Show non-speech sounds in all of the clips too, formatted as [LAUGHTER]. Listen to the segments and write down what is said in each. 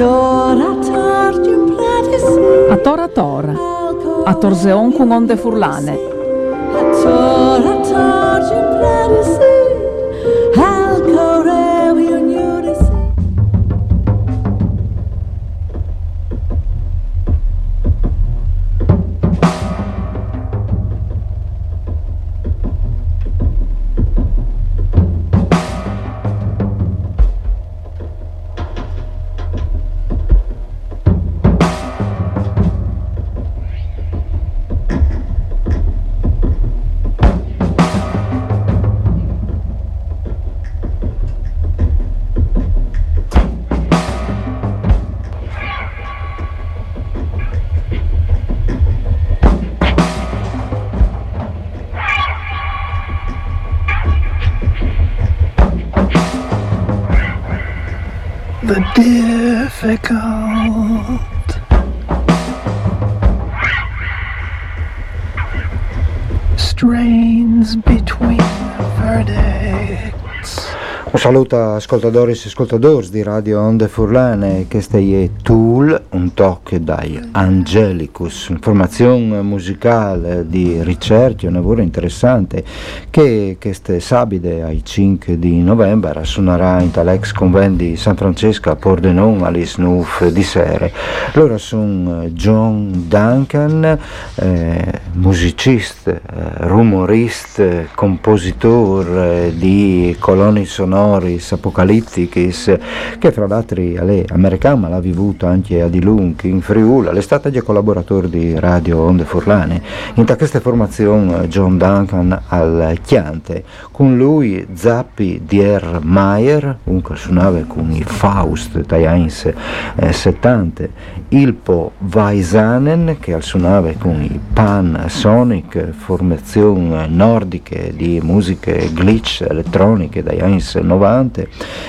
A tora tora, a torzeon con onde furlane. A tora tora, Un saluto a ascoltatori e ascoltatori di Radio Onde Furlane, questo è Tool, un tocco dai Angelicus, informazione musicale di ricerca, un lavoro interessante che queste sabide ai 5 di novembre suonerà in talex convent di San Francesco a Pordenon alle Snuf di sera. Loro sono John Duncan, eh, musicista, eh, rumorista, compositore di colonni sonori sonoris apocalitticis che fra l'altro è americana l'ha vivuto anche a Di Lung in Friuli è stato già collaboratore di Radio Onde Furlane. In questa formazione John Duncan al chiante con lui Zappi Dier Mayer un suonava con i Faust anni eh, 70 Ilpo Vaisanen che al suonava con i Pan Sonic formazioni nordiche di musiche glitch elettroniche dai anni 90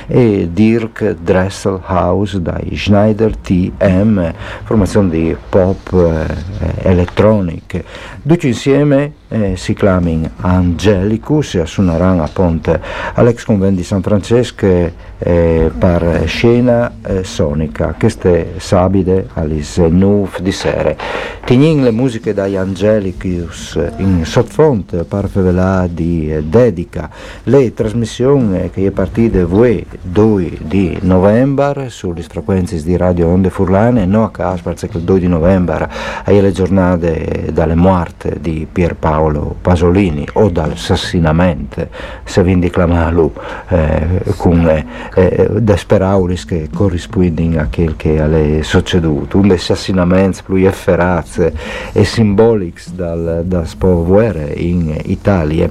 e Dirk Dresselhaus dai Schneider TM, formazione di pop eh, electronic. Tutti insieme eh, si chiamano Angelicus e suoneranno appunto all'ex convent di San Francesco eh, per scena eh, sonica, queste sabide all'is nuf di sere. Tignin le musiche dai Angelicus in sottofonte per favelà di eh, dedica. Le trasmissioni che è partite voi 2 di novembre sulle frequenze di Radio Onde Furlane, no a caso perché il 2 di novembre è le giornate dalle morte di Pierpaolo Paolo Pasolini o dal Sassinamento, se vi indiclamalo eh, con eh, eh desperauris che corrispondono a quel che è succeduto, un assassinamento più efferazze e simbolici dal, da spoguere in Italia.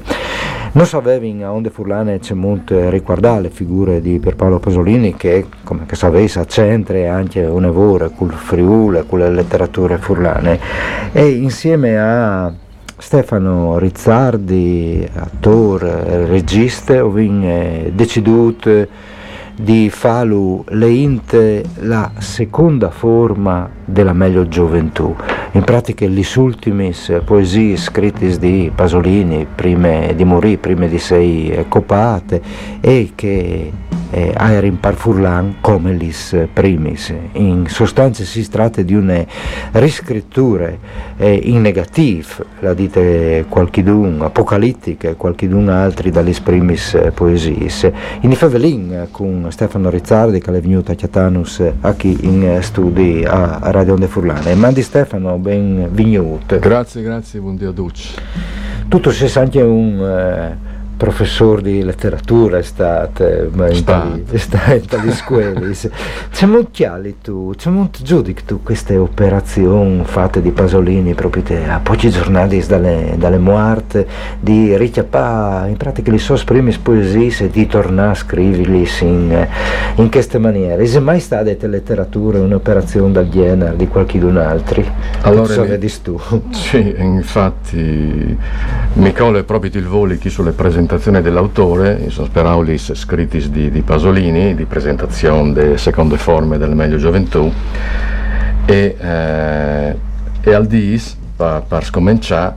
Non sapevi a onde furlane c'è molto riguardare le figure di Pierpaolo Pasolini che, come che sapete, accentra anche un lavoro col Friuli, con le letterature furlane e insieme a Stefano Rizzardi, attore, regista, ho deciduto di fare la seconda forma della meglio gioventù. In pratica le ultime poesie scritte di Pasolini prima di morire, prima di sei copate e che eh, Aerin Parfurlan come lis primis. In sostanza si tratta di una riscrittura eh, in negativo, la dite qualchidun, apocalittica, qualchidun altri dalle primis poesie. In Favelin con Stefano Rizzardi che è venuto a Chiatanus qui in studi a Radio Onde Furlane. Mandi Stefano, ben venuto. Grazie, grazie, buongiorno a tutti. Tutto sa anche un... Eh, professore di letteratura è stato [LAUGHS] in tali scuole. C'è molto chiaro tu c'è molto giudico tu queste operazioni fatte di Pasolini proprio te, a pochi giornali dalle, dalle morte di richiappare in pratica le sue prime poesie e di tornare a scriverli in, in queste maniere. È mai stata letteratura un'operazione del genere di qualcun altro allora so vedi tu. Sì infatti mi colle proprio il voli chi sulle presentazioni presentazione dell'autore, in Sosperaulis scritis di, di, Pasolini, di presentazione delle seconde forme del meglio gioventù, e, eh, e al dis, per, per scominciare,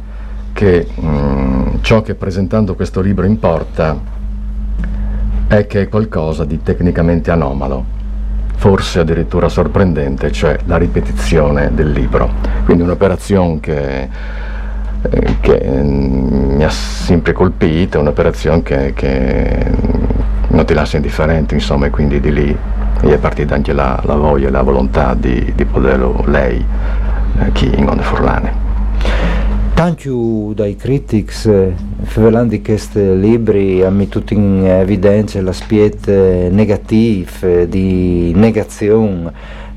che mh, mm, ciò che presentando questo libro importa è che è qualcosa di tecnicamente anomalo. forse addirittura sorprendente, cioè la ripetizione del libro. Quindi un'operazione che, che mm, mi ha sempre colpito, un'operazione che, che non ti lascia indifferente, insomma, e quindi di lì è partita anche la, la voglia e la volontà di, di poterlo lei, eh, chi in Onde Furlane. Tanto dai critics eh, di questi libri hanno messo in evidenza l'aspetto negativo di negazione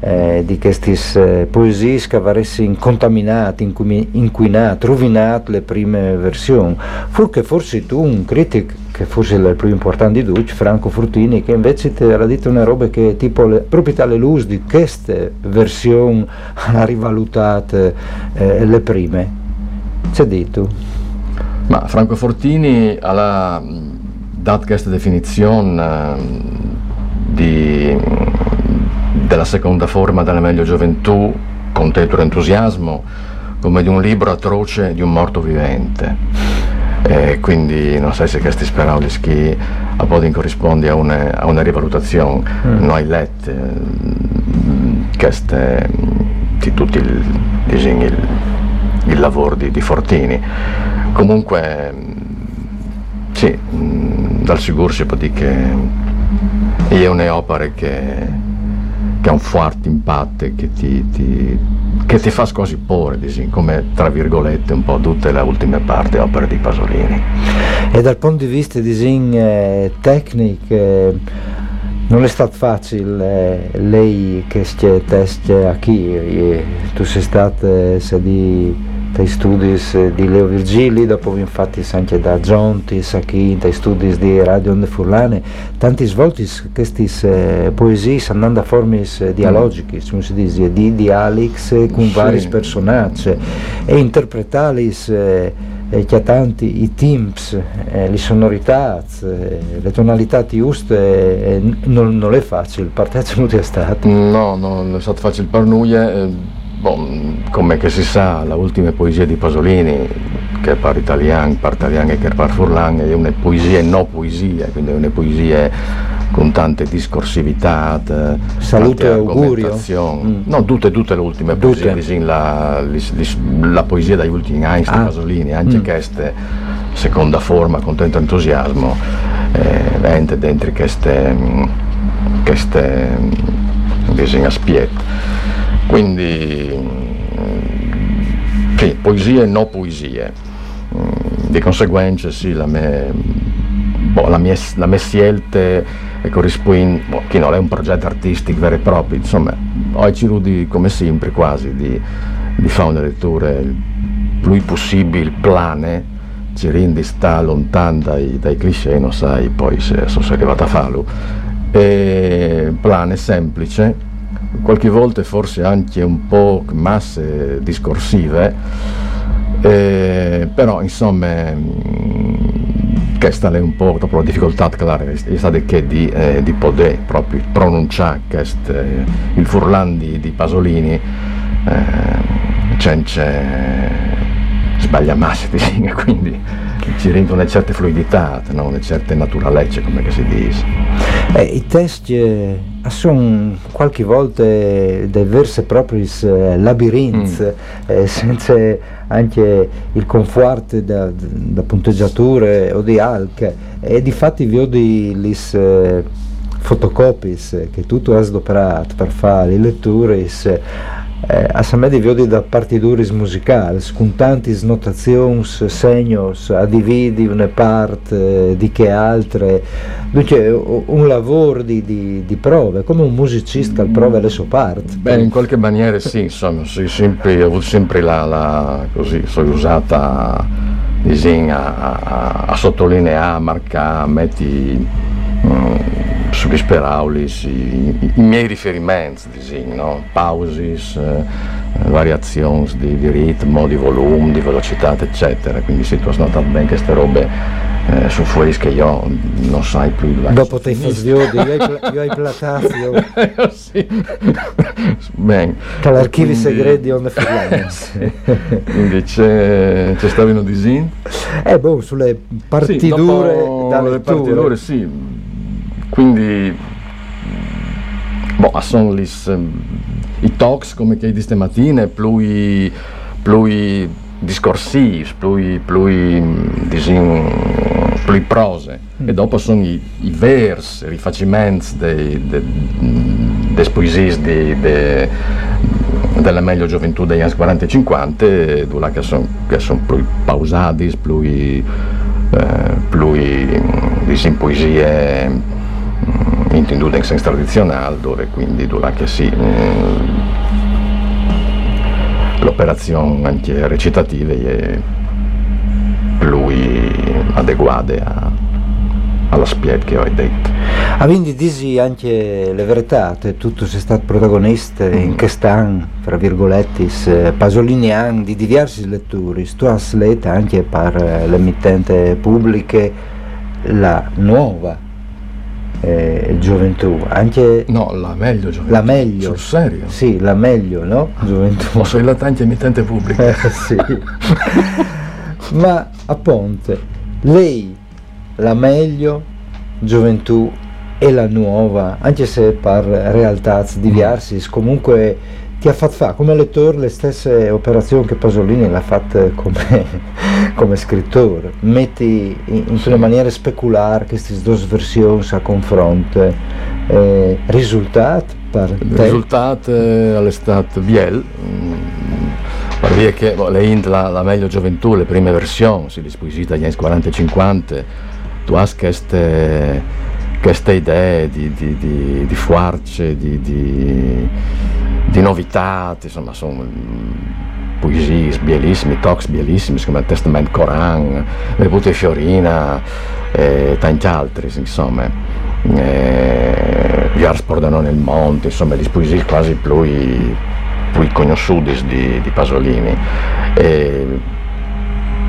eh, di queste eh, poesie che avessero contaminato, inquinato, rovinato le prime versioni. Forse, forse tu, un critico, che forse è il più importante di tutti, Franco Frutini, che invece ti ha detto una roba che tipo le, proprio tale luce di queste versioni [LAUGHS] ha rivalutato eh, le prime. C'è detto? Ma Franco Fortini ha dato questa definizione di, della seconda forma della meglio gioventù con tetro entusiasmo come di un libro atroce di un morto vivente. E quindi non so se questi speravo che a Podin corrisponde a una, a una rivalutazione. Mm. Noi letto queste di tutti i disegni il lavoro di, di Fortini. Comunque, sì, dal sicuro si può dire che è un'opera che, che ha un forte impatto che ti, ti, che ti fa quasi porre, come tra virgolette un po' tutte le ultime parti opere di Pasolini. E dal punto di vista disegno eh, tecnico eh, non è stato facile, eh, lei che c'è testa qui, eh, tu sei stata eh, di dai studi di Leo Virgili, dopo infatti anche da Giuntis, qui dai studi di Radio Onde Furlane, tanti svolti queste eh, poesie andando a forme dialogiche, come si dice, di dialix con sì. vari personaggi e interpretali eh, chiatanti i timbs, eh, le sonorità, eh, le tonalità giuste, eh, non, non, è facile, partecipare non è stato. No, non è stato facile per noi. Eh Bon, come che si sa, la ultima poesia di Pasolini, che par italiano, par italiano e che par furlan, è una poesia no poesia, quindi è una poesia con tante discorsività, salute e augurio. Mm. No, tutte, tutte le ultime poesie, tutte. La, la, la, poesia dagli ultimi anni di ah. Pasolini, anche mm. questa seconda forma con tanto entusiasmo, eh, dentro queste, queste bisogna spiette. Quindi mm, sì, poesie e no poesie. Mm, di conseguenza sì, la mia, boh, la mia, la mia scelta corrisponde, boh, che non è un progetto artistico vero e proprio, insomma, oggi rudi come sempre quasi di, di fare una lettura più possibile plane, ci rendi sta lontano dai, dai cliché, non sai poi se sono arrivato a farlo, e plane semplice, qualche volta forse anche un po' masse discorsive, eh, però insomma mm, questa è un po' la difficoltà claro, è stata che di, eh, di poter proprio pronunciare questo, eh, il furlan di, di Pasolini eh, c'è sbaglia massa [LAUGHS] quindi ci rendono una certa fluidità, no? una certa naturalezza come si dice. Eh, I testi eh, sono qualche volta dei versi propri eh, labirinti, mm. eh, senza anche il conforto da, da punteggiature o di alche e di fatti vi ho delle eh, fotocopie che tu hai adoperato per fare le letture eh, a me divide da partituras musicali, con tante notazioni, segnos, addividi una parte eh, di che altre, dunque un lavoro di, di, di, prove, come un musicista che prova le sue parti. Beh, in qualche maniera sì, insomma, sì, sempre, ho avuto sempre la, la così, sono usata a, a, a sottolineare, a marcare, a metti... Mm, sugli speraulis, i, i, miei riferimenti, disegno, no? pausis, eh, variazioni di, di, ritmo, di volume, di velocità, eccetera. Quindi se tu hai notato bene queste robe eh, su fuori che io non sai più dopo te fastiodi io hai [LAUGHS] platato sì. bene l'archivio segreto di Onde [LAUGHS] sì. quindi c'è, c'è stato un disegno eh boh sulle partidure sì, dalle partidure sì quindi boh, sono lis, i talks come che di stamattina, più, più discorsi, più, più, disin, più prose. Mm. E dopo sono i, i vers, i rifacimenti delle de, poesie de, de, della meglio gioventù degli anni 40 e 50, dove che sono son più pausati, più, eh, più disin, poesie mm, intendute in senso tradizionale, dove quindi che si... Mm, l'operazione anche recitativa è più adeguata a, alla spiega che ho detto. Avendo disi anche le verità, tutto sei stato protagonista mm. in quest'anno, fra virgolette, Pasolini anche di diversi lettori, tu hai letto anche per l'emittente pubbliche la nuova eh, gioventù, anche... No, la meglio gioventù. La meglio. Sul serio? Sì, la meglio, no? Gioventù. Posso il latente emittente pubblico. Eh, sì. Ma appunto, lei, la meglio gioventù e la nuova, anche se per realtà diverse, comunque ti ha fatto fare come lettore le stesse operazioni che Pasolini l'ha fatta come, [LAUGHS] come scrittore. Metti in, in una maniera speculare queste due versioni a confronto. Eh, risultato per Il risultato è l'estate Biel. Mm, dire che boh, le int la, la, meglio gioventù, le prime versioni, si disquisita agli anni 40 e 50, tu hai queste, queste idee di, di, di, di fuarce, di, novità, insomma sono poesie bellissime, talks bellissimi come il Testament Coran, le Bute Fiorina e tanti altri, insomma. Eh, gli Ars Portano nel Monte, insomma, le poesie quasi più, più conosciute di, di Pasolini. E,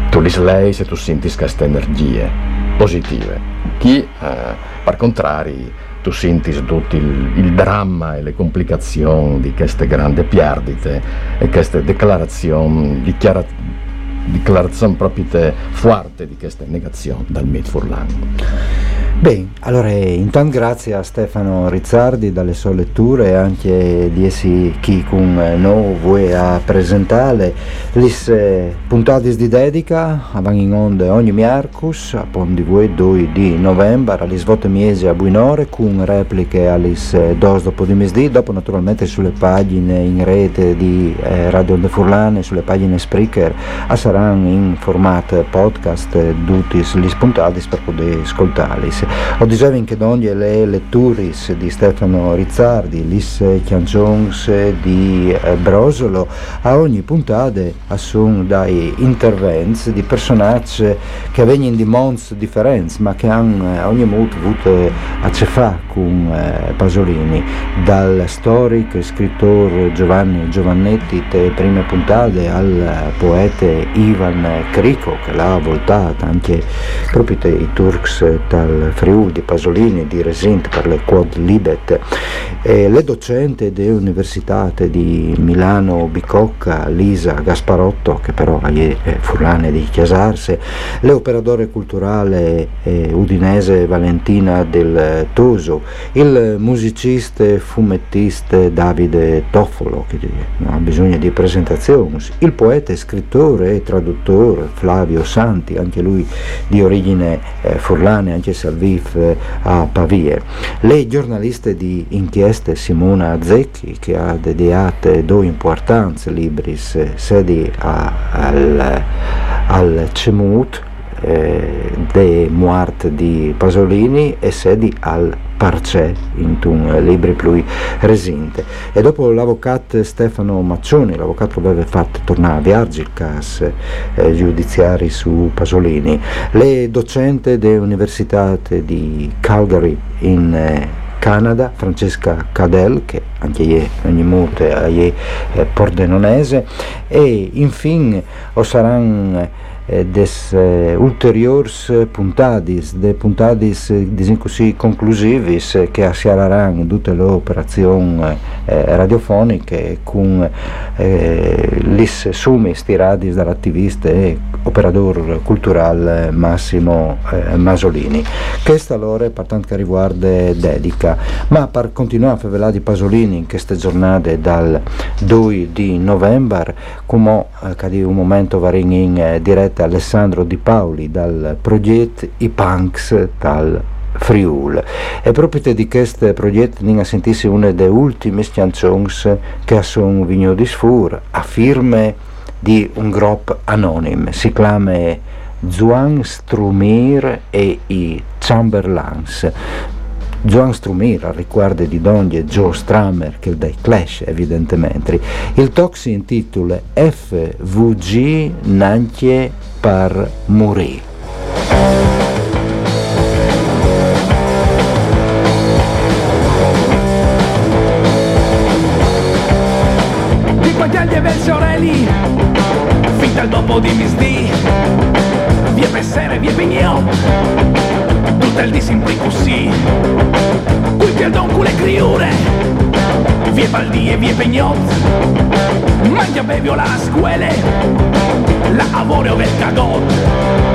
tu li lei se tu senti queste energie positive. Chi, eh, per contrario, tu senti tutto il, il, dramma e le complicazioni di queste grandi perdite e queste dichiarazioni, dichiara, dichiarazioni proprio forti di queste negazioni dal Mid Furlan. Bene, allora intanto grazie a Stefano Rizzardi dalle sue letture e anche di essi chi con noi vuole a presentare. Le puntate di dedica vanno in onda ogni miarcus a di voi 2 di novembre alle svote miese a Buinore con repliche alle 2 dopo di mesdì dopo naturalmente sulle pagine in rete di eh, Radio De Furlane sulle pagine Spreaker saranno in formato podcast tutti gli spuntati per poter ascoltarli ho dicevo che ogni le letture di Stefano Rizzardi, Lisse Chiangions di eh, Brosolo, a ogni puntata sono dai interventi di personaggi che vengono di mondi differenti, ma che hanno eh, ogni modo avuto a che fare con eh, Pasolini, dal storico e scrittore Giovanni Giovannetti, te prime puntate, al poeta Ivan Crico, che l'ha voltata anche proprio i Turks dal Friuli di Pasolini, di Resint per le Quad Libet, e le docenti dell'Università di Milano Bicocca, Lisa Gasparotto, che però è furlane di Chiasarse, le operatore culturale eh, udinese Valentina del Toso, il musicista e fumettista Davide Toffolo, che non ha bisogno di presentazioni, il poeta scrittore e traduttore Flavio Santi, anche lui di origine eh, furlane, anche se al VIF a Pavie. Le giornaliste di inchieste Simona Zecchi, che ha dedicato due importanti libri, sedi al, al Cemut, eh, de Muart di Pasolini e sedi al Parcè in un libri più resinte. E dopo l'avvocato Stefano Maccioni l'avvocato aveva fatto tornare a viaggi il cas eh, giudiziari su Pasolini. Le docente dell'Università di Calgary in eh, Canada, Francesca Cadel, che anche lei ogni molte è eh, pordenonese, e infine o eh, des eh, ulteriors puntadis, de puntadis diciamo così conclusivis che assiareranno tutte le operazioni eh, radiofoniche con eh, lis sumis tiradis dall'attivista e operatore culturale Massimo eh, Masolini. Questa allora per tanto che riguarda dedica, ma per continuare a fare di Pasolini in queste giornate dal 2 di novembre, come eh, un momento varin in eh, diretta Alessandro Di Paoli dal progetto I Punks dal Friul. E proprio di questo progetto ne sentisse una delle ultime canzoni che sono venuti di sfur a firme di un gruppo anonimo, si chiama Zuan Strumir e i Chamberlains. Joan Strumir riguarda di Donnie e Joe Stramer che è dai Clash evidentemente. Il talk si intitola FVG Nantie par Mourir. Vie Baldi e vie Pegnot Mangia bevio la scuole La avore o del cagot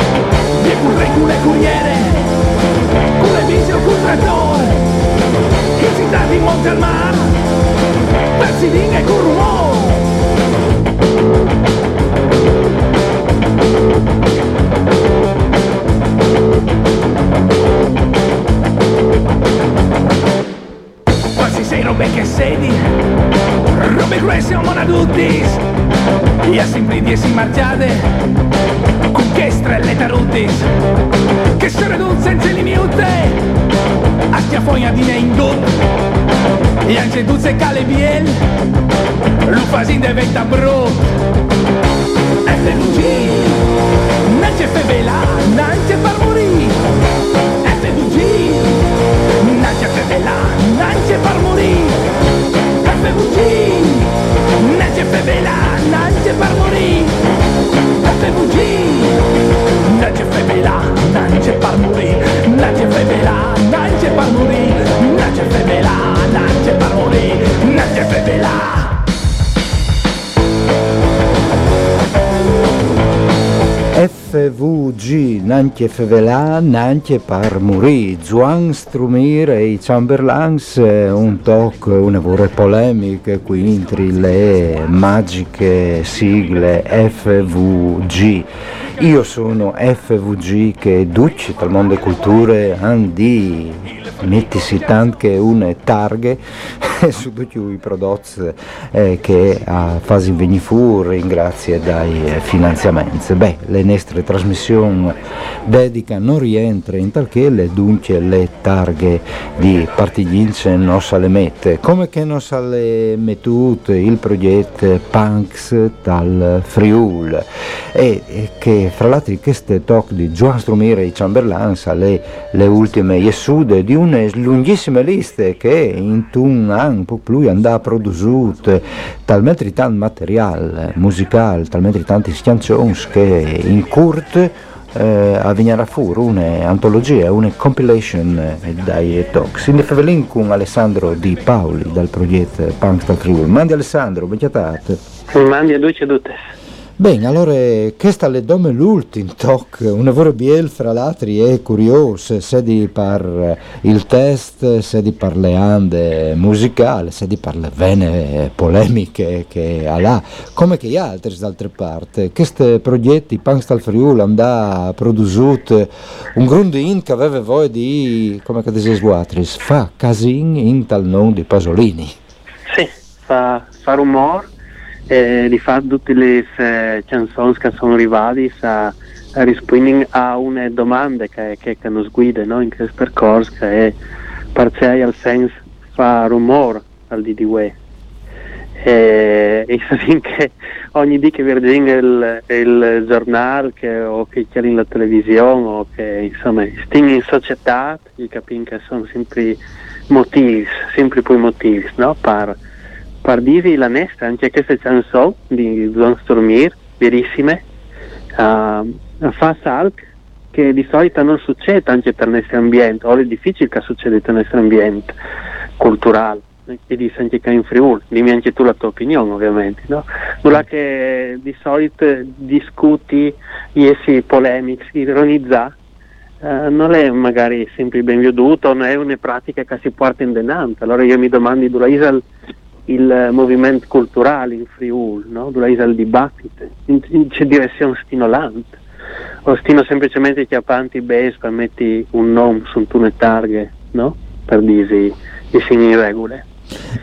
Lufasin diventa FVG, Nanche Fevelà, Nanche par Muri, Juan Strumir e i Chamberlains, un talk, una vorre polemica qui tra le magiche sigle FVG. Io sono FVG che duce dal mondo culture, andi mettisi tante une targhe [LAUGHS] su tutti i prodotti eh, che a fase venire fuori grazie dai eh, finanziamenti. Beh, le nostre trasmissioni dedica non rientra in tal che le dunque le targhe di partigince non se le mette, come che non se le mettute il progetto Punks dal Friul. E, che fra l'altro queste talk di Joan Strumire e Chamberlain le, le ultime iesude di una lunghissima lista che in un anno più andava produciute talmente tanto materiale musicale, talmente tante canzoni che in curte eh, a venire fuori un'antologia, una compilation eh, dai talks. In favelin con Alessandro Di Paoli dal progetto Punk Star Friuli. Mandi Alessandro, benvenuto. Mandi a e a tutte. Bene, allora questa le dome l'ultimo talk, un lavoro biel fra l'altro è curioso, se di par il test, se di par le ande musicali, se di par le vene polemiche che ha là, come che gli altri d'altre parti. Questi progetti, Panstal Friul, hanno prodotto un grundin che aveva voi di, come che dice fa casin in tal nome di Pasolini. Sì, fa, fa rumore eh, di fare tutte le eh, canzoni che sono arrivate a, a rispondere a una domanda che, che, che ci guida no? in questo percorso che è parziale al senso fa rumore al UE e, e [LAUGHS] che ogni dì che vedi il, il giornale che, o che c'è in la televisione o che insomma sting in società capisco che sono sempre motivi sempre più motivi no? per Pardivi la Nesta, anche queste canzoni di Don Stormir, verissime, uh, fa salc che di solito non succede anche per il nostro ambiente, o è difficile che succeda nel nostro ambiente culturale e di anche in Friuli, dimmi anche tu la tua opinione ovviamente, no? Nulla che di solito discuti, essi polemici, ironizza, eh, non è magari sempre ben veduto, non è una pratica che si porta in denanza, allora io mi domando è il, movimento culturale in Friuli, no? è il dibattito, in, in che direzione stimolante o stino semplicemente chiappanti base per metti un nome su una targhe, no? Per dirsi i segni regole.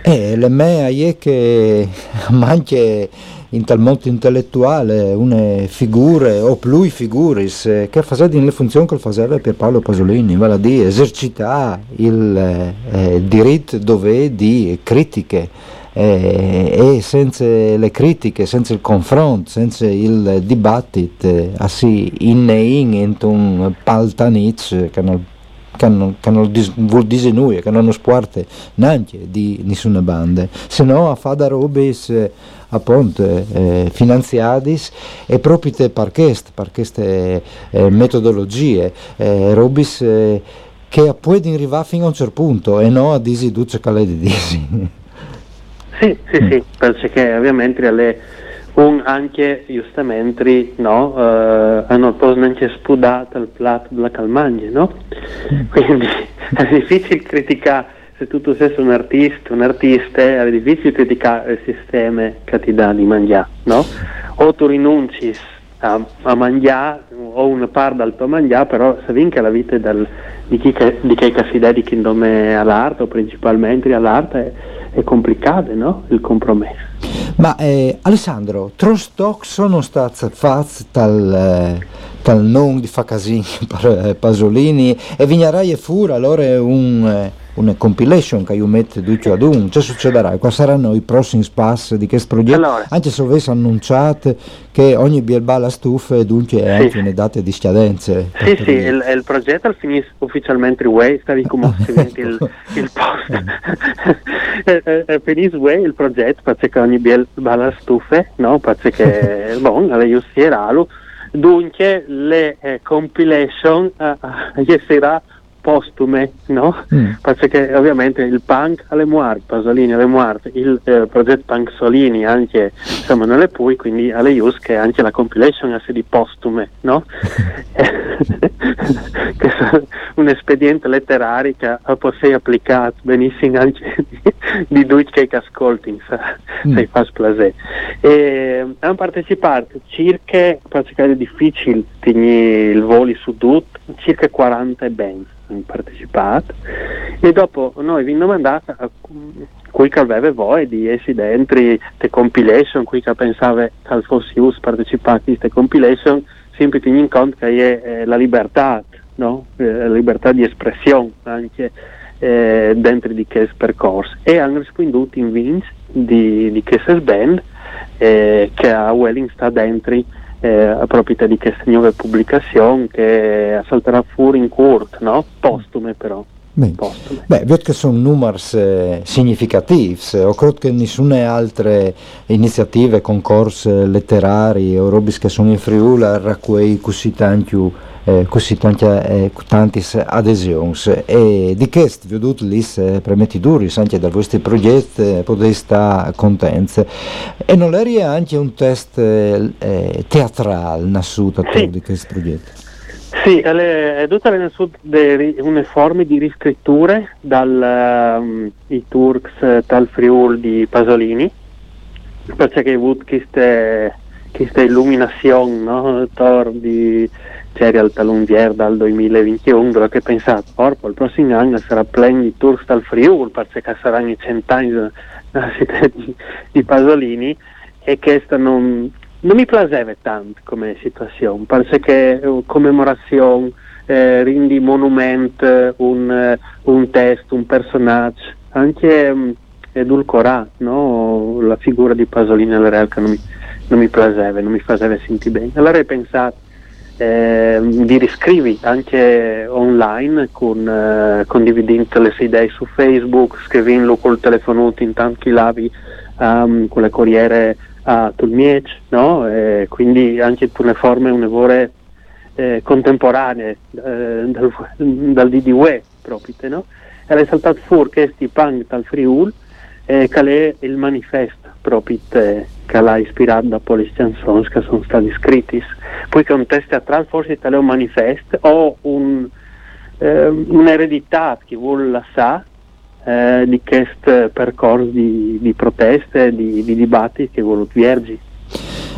Eh, le me è che [LAUGHS] anche in tal mondo intellettuale una figure o più figuris eh, che facevano le funzioni che faceva per Paolo Pasolini, vale a dire esercitare il eh, diritto dove di critiche eh, e senza le critiche, senza il confronto, senza il dibattito, eh, assi in e in un paltanic che non che non, che non vuol dire nulla, che non sparte neanche di nessuna banda, se no a fare robis eh, appunto eh, finanziadis e proprio per queste, per queste eh, metodologie, eh, robis eh, che puoi arrivare fino a un certo punto e non a disi duce che di disi. [LAUGHS] Sì, sì, sì, perché ovviamente alle un anche giustamente no, uh, hanno anche spudato il piatto della calmagna, no? Quindi [LAUGHS] è difficile criticare se tu, tu sei un artista, un artista, è difficile criticare il sistema che ti dà di mangiare, no? O tu rinunci a, a mangiare o una parte del tuo mangiare, però se vinca la vita del, di chi, di chi si dedica all'arte o principalmente all'arte è complicato no? il compromesso. Ma eh, Alessandro, Trostock sono stati fatti dal, eh, dal nome di Facasini per [LAUGHS] eh, Pasolini e Vignarai e Fura allora un... Eh, una compilation che io metto tutto ad un, che succederà? Quali saranno i prossimi passi di questo progetto? Allora. Anche se avessi annunciato che ogni bielbala stufa e dunque sì. anche una data di scadenze. Sì, sì, il, il, progetto finisce ufficialmente way, stavi [LAUGHS] come il, il post. [LAUGHS] finisce way il progetto, perché ogni bielbala stufa, no? Perché, [LAUGHS] bon, alle giustieralo, dunque le eh, compilation eh, eh, sarà postume, no? Mm. Perché ovviamente il punk alle muerte, Pasolini alle muerte, il eh, progetto Punk Solini anche insomma non le pui, quindi alle use che anche la compilation è di postume, no? [LAUGHS] che sono un espediente letterario che può essere applicato benissimo anche [LAUGHS] di, due che ascolti, mm. se fa plaisir. E hanno partecipato circa, perché è difficile il voli su tutto, circa 40 bands partecipato e dopo noi vi domandate a cui che aveva voi di essi dentro le compilation, qui che pensava che fosse us partecipare a queste compilation, sempre tenendo conto che è eh, la libertà, no? eh, la libertà di espressione anche eh, dentro di questo percorso e hanno risponduto in Vince di, di questa band eh, che a Welling sta dentro eh, a proposito di questa nuova pubblicazione che salterà fuori in corto, no? postume però. Beh, Beh, vedo che sono numeri eh, significativi, ho credo che nessuna altre iniziative, concorsi letterari o robe che sono in Friuli raccogliere così tanti eh, così tanti, eh, tanti adesioni e di questo vi ho dato lì premettiduri anche dal vostro progetto eh, potete stare contenti e non era anche un test eh, eh teatrale nasciuto sì. di questo progetto sì, è tutta una forma di riscritture dai um, Turks dal Friul di Pasolini perché ha avuto questa, questa illuminazione no? Tor di c'era al Talunvier dal 2021 dove che pensato porco il prossimo anno sarà pieno di tour dal Friuli perché saranno i cent'anni [LAUGHS] città di, di Pasolini e questa non, non mi piaceva tanto come situazione perché uh, commemorazione eh, rindi monumento un, un testo, un personaggio anche um, edulcorato no? la figura di Pasolini alla realtà non mi, non mi piaceva, non mi faceva sentire bene allora ho pensato eh, vi riscrivi anche online con, eh, condividendo le sue idee su Facebook, scrivendo col telefono intanto che lavi um, con le corriere a Tulmiec, no? E quindi anche per le forme un'evore eh, contemporanee eh, dal, dal DDUE proprio, no? E è saltato fuori questi punk dal Friul eh, che è il manifesto proprio che l'ha ispirato dopo le canzoni che sono state scritte. Poi che un testo teatrale forse è un manifesto o un, eh, un'eredità che vuole lasciare eh, di questo percorso di, di proteste, di, di dibattiti che vuole viergi.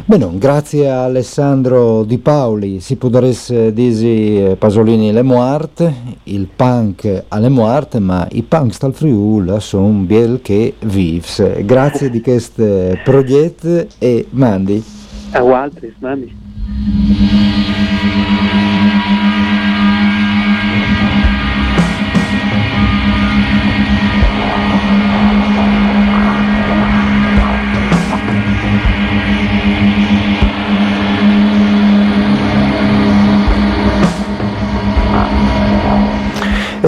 Bene, grazie a Alessandro Di Paoli, si può dire eh, Pasolini le muarte, il punk alle muarte, ma i punk dal Friul sono biel che vives. Grazie di questo progetto e mandi. A altri, mandi.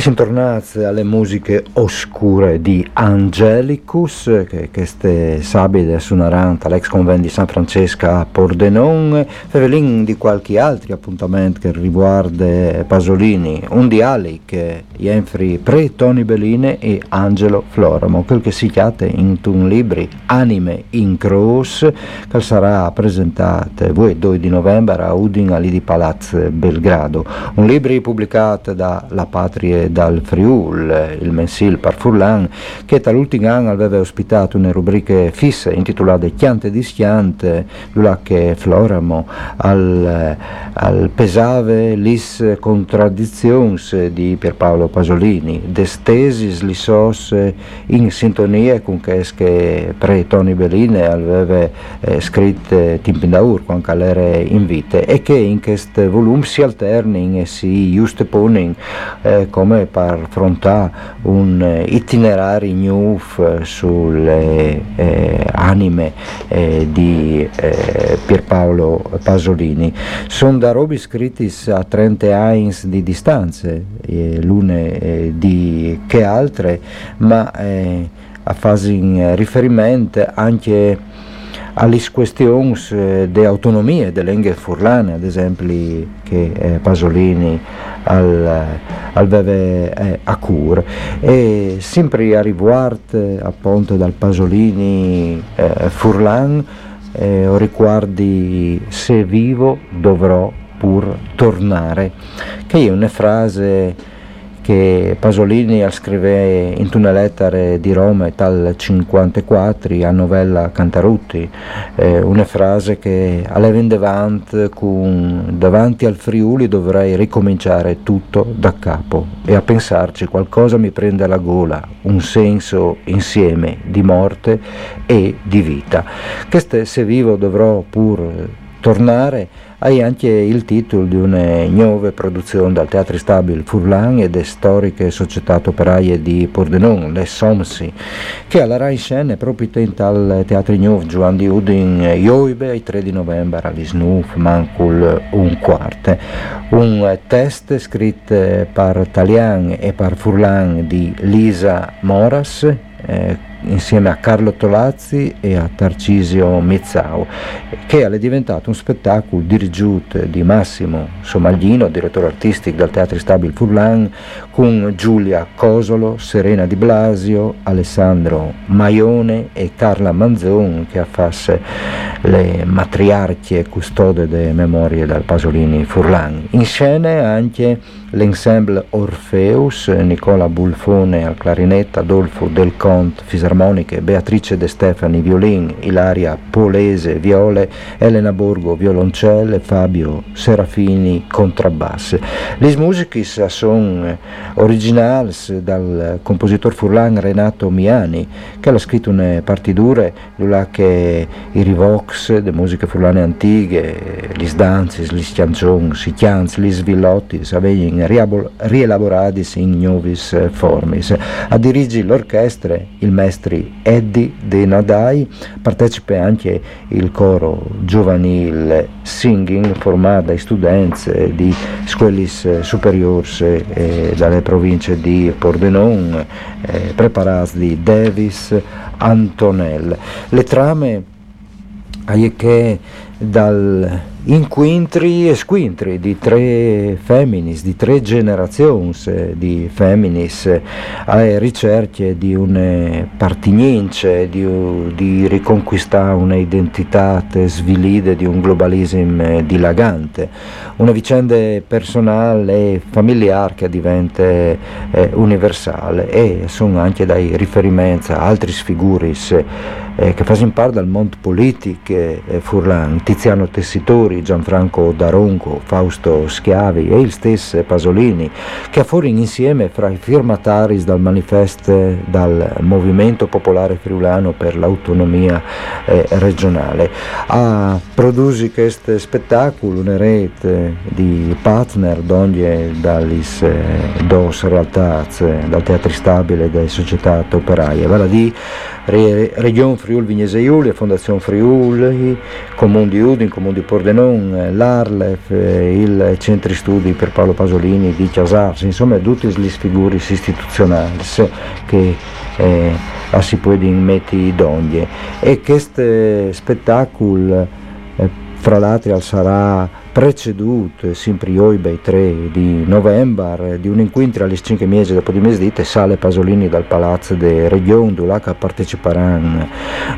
Siamo alle musiche oscure di Angelicus, che queste sabide suoneranno all'ex convento di San Francesco a Pordenon, fevelin di qualche altro appuntamento che riguarda Pasolini, un dialogo che Jenfri pre Tony Belline e Angelo Floramo, quel che si chiama in un libro Anime in Cross, che sarà presentato il 2 di novembre a Udin ali di Palazzo Belgrado, un libro pubblicato da La Patria dal Friul, il mensil Parfurlan, che dall'ultimo anno aveva ospitato una rubrica fissa intitolata Chiante di Schiante, là che Floramo al, al pesave lis contraddizions di Pierpaolo Pasolini, destesis li sos in sintonia con che pre Tony Belline aveva eh, scritto Timpindaur quando era in vita e che in questo volume si alterni e si giusteponin eh, come come per affrontare un eh, itinerario news sulle eh, anime eh, di eh, Pierpaolo Pasolini. Sono da robi scritti a 30 anni di distanze, eh, l'une eh, di che altre, ma a fare riferimento anche alle questioni eh, di autonomia delle lingue furlane, ad esempio che eh, Pasolini al, aveva eh, a cura. E sempre a riguardo appunto dal Pasolini eh, Furlan, eh, riguardi se vivo dovrò pur tornare, che è una frase che Pasolini scrive in una lettera di Roma dal 54 a novella Cantarutti, eh, una frase che davanti, con, davanti al Friuli dovrei ricominciare tutto da capo e a pensarci qualcosa mi prende alla gola, un senso insieme di morte e di vita. Che se vivo dovrò pur tornare hai anche il titolo di una nuova produzione dal Teatro Stabile Furlan e delle storiche società operaie di Pordenon, le SOMSI, che alla Rai scena proprio al Teatro Nuovo Giovanni di Udin Ioibe il 3 di novembre all'Isnuf Mancul un quarto. Un test scritto per Talian e per Furlan di Lisa Moras, eh, insieme a Carlo Tolazzi e a Tarcisio Mezzao, che è diventato un spettacolo dirigiuto di Massimo Somaglino, direttore artistico del Teatro Stabile Furlan, con Giulia Cosolo, Serena Di Blasio, Alessandro Maione e Carla Manzon che affasse le matriarchie custode delle memorie del Pasolini Furlan. In scena anche l'ensemble Orfeus, Nicola Bulfone al clarinetto, Adolfo Del Conte, fisarmoniche, Beatrice De Stefani violin, Ilaria Polese viole, Elena Borgo violoncelle, Fabio Serafini contrabbasse. Le musiche sono originali dal compositore furlan Renato Miani, che ha scritto una partiture che i rivox, le musiche furlane antiche, gli sdanzi, gli schianzons, i chianz, gli svillotti, avevano rielaborati in novis formis. A dirigere l'orchestra il maestri Eddie De Nadai, partecipa anche il coro giovanile Singing formato dai studenti di scuole superiori eh, dalle province di Pordenone, eh, preparati di Davis Antonel. Le trame che dal inquintri e squintri di tre feminis, di tre generazioni di feminis alle ricerche di un partignince, di, di riconquistare un'identità svilide di un globalismo dilagante, una vicenda personale e familiare che diventa eh, universale e sono anche dai riferimenti a altri sfiguris eh, che fanno parte del mondo politico eh, Furlan, Tiziano Tessitori, Gianfranco Daronco, Fausto Schiavi e il stesso Pasolini, che fuori insieme fra i firmatari dal manifesto dal Movimento Popolare Friulano per l'autonomia eh, regionale. A produsi questo spettacolo, una rete di partner d'ogni dalle eh, dos realtà, dal Teatro Stabile e dalle società operaie, vale a dire Regione Friuli Vignese Giulia, Fondazione Friuli, Comune di Udin, Comune di Pordenon, l'Arlef, il Centri Studi per Paolo Pasolini di Chiasars, insomma tutti gli figuri istituzionali che eh, si può mettere d'ogni. E questo spettacolo, eh, fra l'altro, sarà preceduto sempre il 3 di novembre di un incontro alle 5 mesi dopo di mezz'ite sale Pasolini dal palazzo de Region dove parteciperanno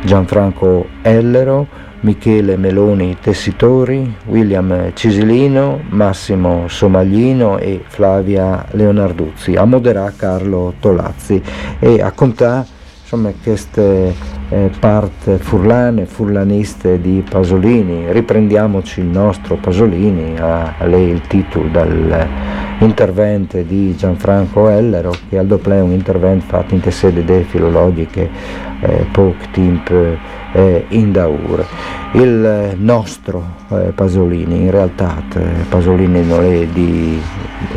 Gianfranco Ellero Michele Meloni Tessitori, William Cisilino, Massimo Somaglino e Flavia Leonarduzzi. A moderà Carlo Tolazzi e a contare insomma, queste eh, parte furlane, furlaniste di Pasolini. Riprendiamoci il nostro Pasolini, a, a lei il titolo dall'intervento di Gianfranco Ellero, che al dopo è un intervento fatto in sede de filologiche eh, poco tempo eh, in. Il nostro eh, Pasolini, in realtà eh, Pasolini non è di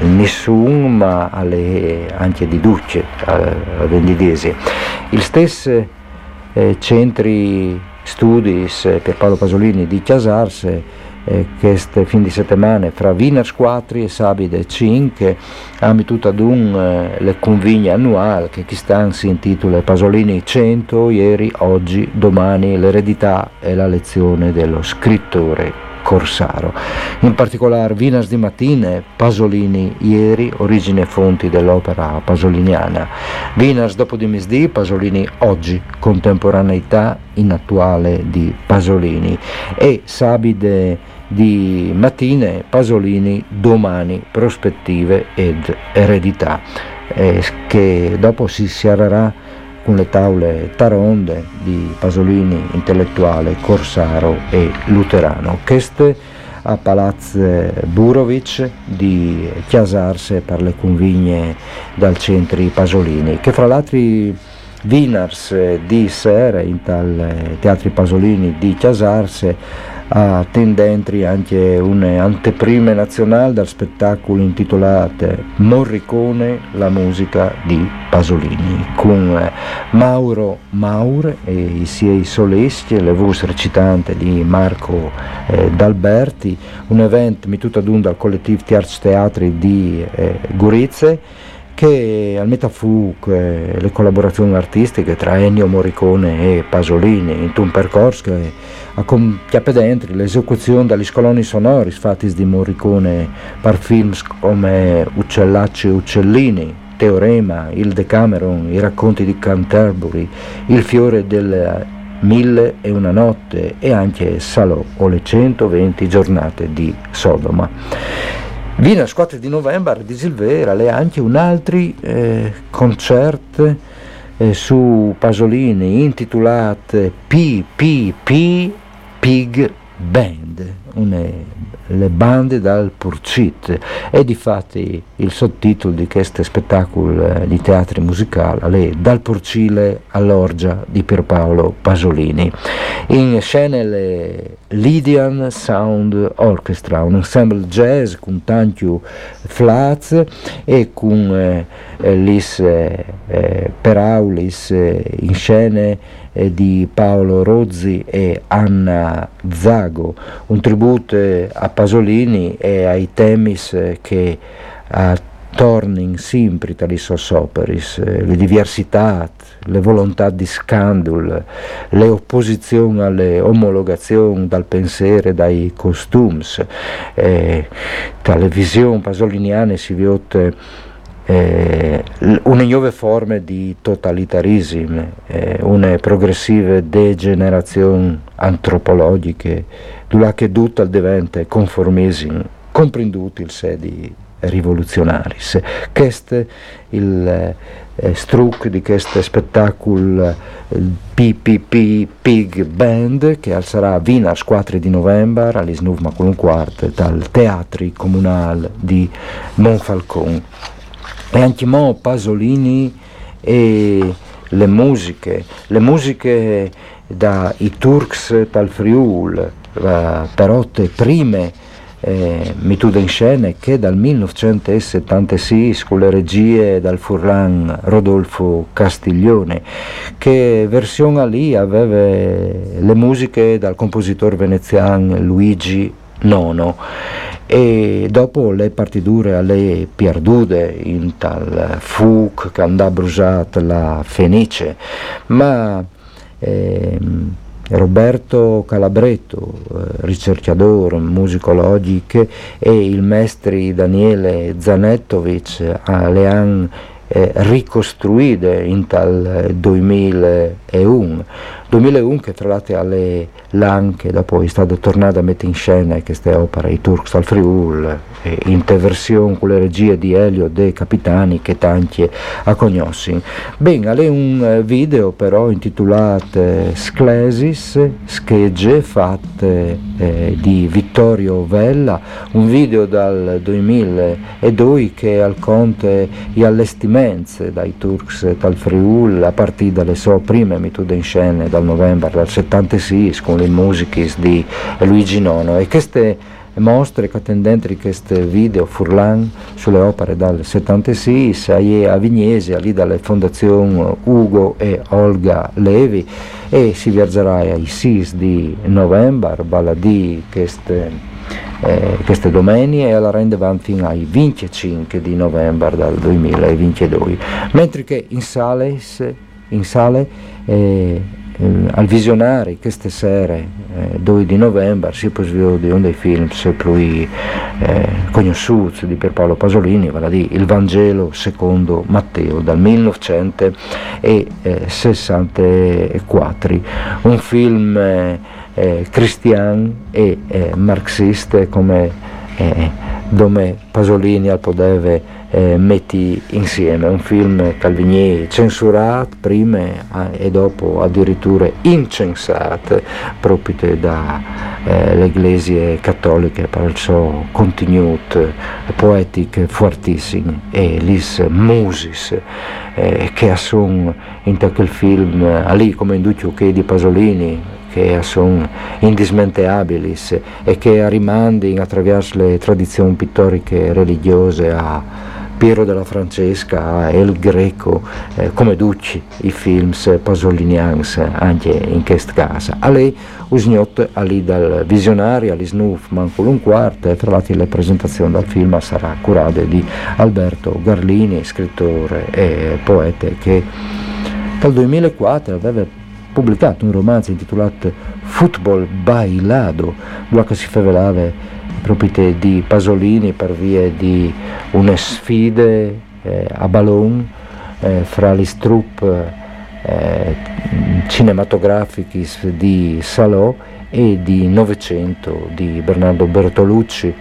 nessuno, ma anche di Duce, a, a Vendidesi. Il stesso eh, centri studi per Paolo Pasolini di Chiasars eh, questo fin di settimana fra Wieners 4 e Sabide 5 hanno tutto ad eh, le convigne annuali che quest'anno si intitola Pasolini 100 ieri, oggi, domani l'eredità e la lezione dello scrittore Corsaro. In particolare Vinas di Mattine, Pasolini ieri, origine e fonti dell'opera pasoliniana. Vinas dopo di misdì, Pasolini oggi, contemporaneità inattuale di Pasolini. E Sabide di Mattine, Pasolini domani, prospettive ed eredità. Eh, che dopo si sierrerà con le tavole taronde di Pasolini, intellettuale, Corsaro e Luterano. Queste a Palazzo Burovic di Chiasarse per le convigne dal centri Pasolini, che fra l'altro Vinars di sera in tal Teatri Pasolini di Chiasarse a tendentri anche un'anteprima nazionale dal spettacolo intitolato Morricone, la musica di Pasolini, con eh, Mauro Maure e i suoi solisti, le voci recitanti di Marco eh, D'Alberti, un evento mituto ad un dal collettivo Tiarz Teatri di eh, Gurizze, che al metà fu eh, le collaborazioni artistiche tra Ennio Morricone e Pasolini in un percorso che a chiappe dentro l'esecuzione dagli scoloni sonori fatti di Morricone per film come Uccellacci e Uccellini, Teorema, Il Decameron, i racconti di Canterbury, Il fiore del Mille e una notte e anche Salò o le 120 giornate di Sodoma. Viene a 4 di novembre di Silvera le anche un altro eh, concerto eh, su Pasolini intitolato PPP Pig Band, une, le bande dal Purcit e difatti il sottotitolo di questo spettacolo eh, di teatro musicale è Dal Porcile all'orgia di Pierpaolo Pasolini. In scena le Lydian Sound Orchestra, un ensemble jazz con tanti flats e con eh, lis eh, eh peraulis eh, in scene eh, di Paolo Rozzi e Anna Zago, un tributo a Pasolini e ai temis che ha tornin sempre tali soperis, eh, le diversità, le volontà di scandalo, le opposizioni alle omologazioni dal pensiero e dai costumi. Eh, tale visione pasoliniana si vede eh, una nuove forme di totalitarismo, eh, una progressiva degenerazione antropologiche, dove che tutto diventa conformismo, comprenduto il sé di rivoluzionari. Questo il eh, struc di questo spettacolo PPP Pig Band che alzerà fino al 4 di novembre con un quarto dal Teatri Comunale di Monfalcone e anche mo Pasolini e le musiche, le musiche dai Turks dal Friul, però te prime eh, mitude in scena che dal 1976 con le regie dal Furlan Rodolfo Castiglione che versione lì aveva le musiche dal compositore veneziano Luigi Nono. E dopo le partiture alle perdude in tal fuc che andava bruciata la fenice. Ma ehm, Roberto Calabretto, eh, ricercatore musicologico e il maestro Daniele Zanettovic le hanno eh, ricostruite in tal 2001 2001 che tra l'altro alle Lanche dopo è stato tornato a mettere in scena queste opere i Turks al Friul in versione con le regie di Elio De Capitani che tanti a cognosci bene è un eh, video però intitolato eh, Sclesis schegge fatte eh, di Vittorio Vella un video dal 2002 che al conte gli allestimenti dai Turks dal Friul a partire dalle sue prime mitude in scena dal novembre del 76 con le musiche di Luigi Nono. E queste mostre che attendenti queste video Furlan sulle opere dal 76 a Vignese lì dalle fondazioni Ugo e Olga Levi e si viaggerà ai 6 di novembre balla di queste eh, queste domeniche e alla rende van fino ai 25 di novembre del 2022 mentre che in sale, in sale eh, al visionare queste sere, eh, 2 di novembre, si può sviluppare uno dei film più eh, conosciuti di Pierpaolo Pasolini, vale a dire Il Vangelo secondo Matteo dal 1964, un film eh, eh, cristiano e eh, marxista come eh, dove Pasolini al podeve eh, metti insieme un film Calvinier censurato prima e dopo addirittura incensato proprio dalle eh, iglesie cattoliche suo contenuto poetico fortissimo e lis musis eh, che sono in quel film lì come in Duccio che di Pasolini che sono indismenteabili e che rimandano attraverso le tradizioni pittoriche religiose a Piero della Francesca, El Greco, eh, come Ducci, i film pasolinians anche in questa casa. A lei usgnot lì dal visionario, ali snuf, manco un quarto, e tra l'altro la presentazione del film sarà curata di Alberto Garlini, scrittore e poeta che dal 2004 aveva pubblicato un romanzo intitolato Football Bailado, dove si favelava proprio di Pasolini per via di una sfide eh, a ballon eh, fra le troupe eh, cinematografiche di Salò e di Novecento di Bernardo Bertolucci,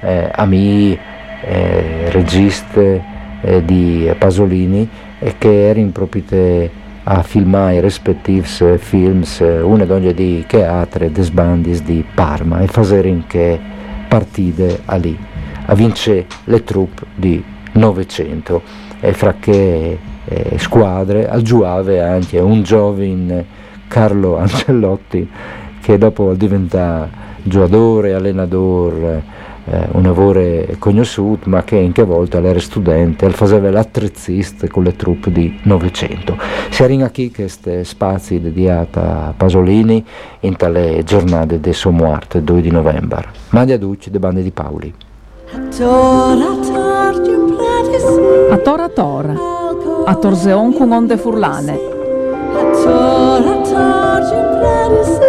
eh, amici, eh, registe eh, di Pasolini e che erano proprio a filmare i rispettivi film, una d'ogni di teatri des bandis di Parma e fare che partite a lì, a vincere le truppe di Novecento. E fra che eh, squadre al giuave anche un giovane Carlo [LAUGHS] Ancellotti che dopo diventa giocatore, allenatore, eh, un lavoro conosciuto ma che in che volta era studente faceva l'attrezzista con le truppe di Novecento. Si arriva qui questi spazi dedicati a Pasolini in tale giornata di sua morte, 2 di novembre. Mandi a Ducci, de bande di Paoli. Attor, attor, A tora tora, a torseon con onde furlane. tora tora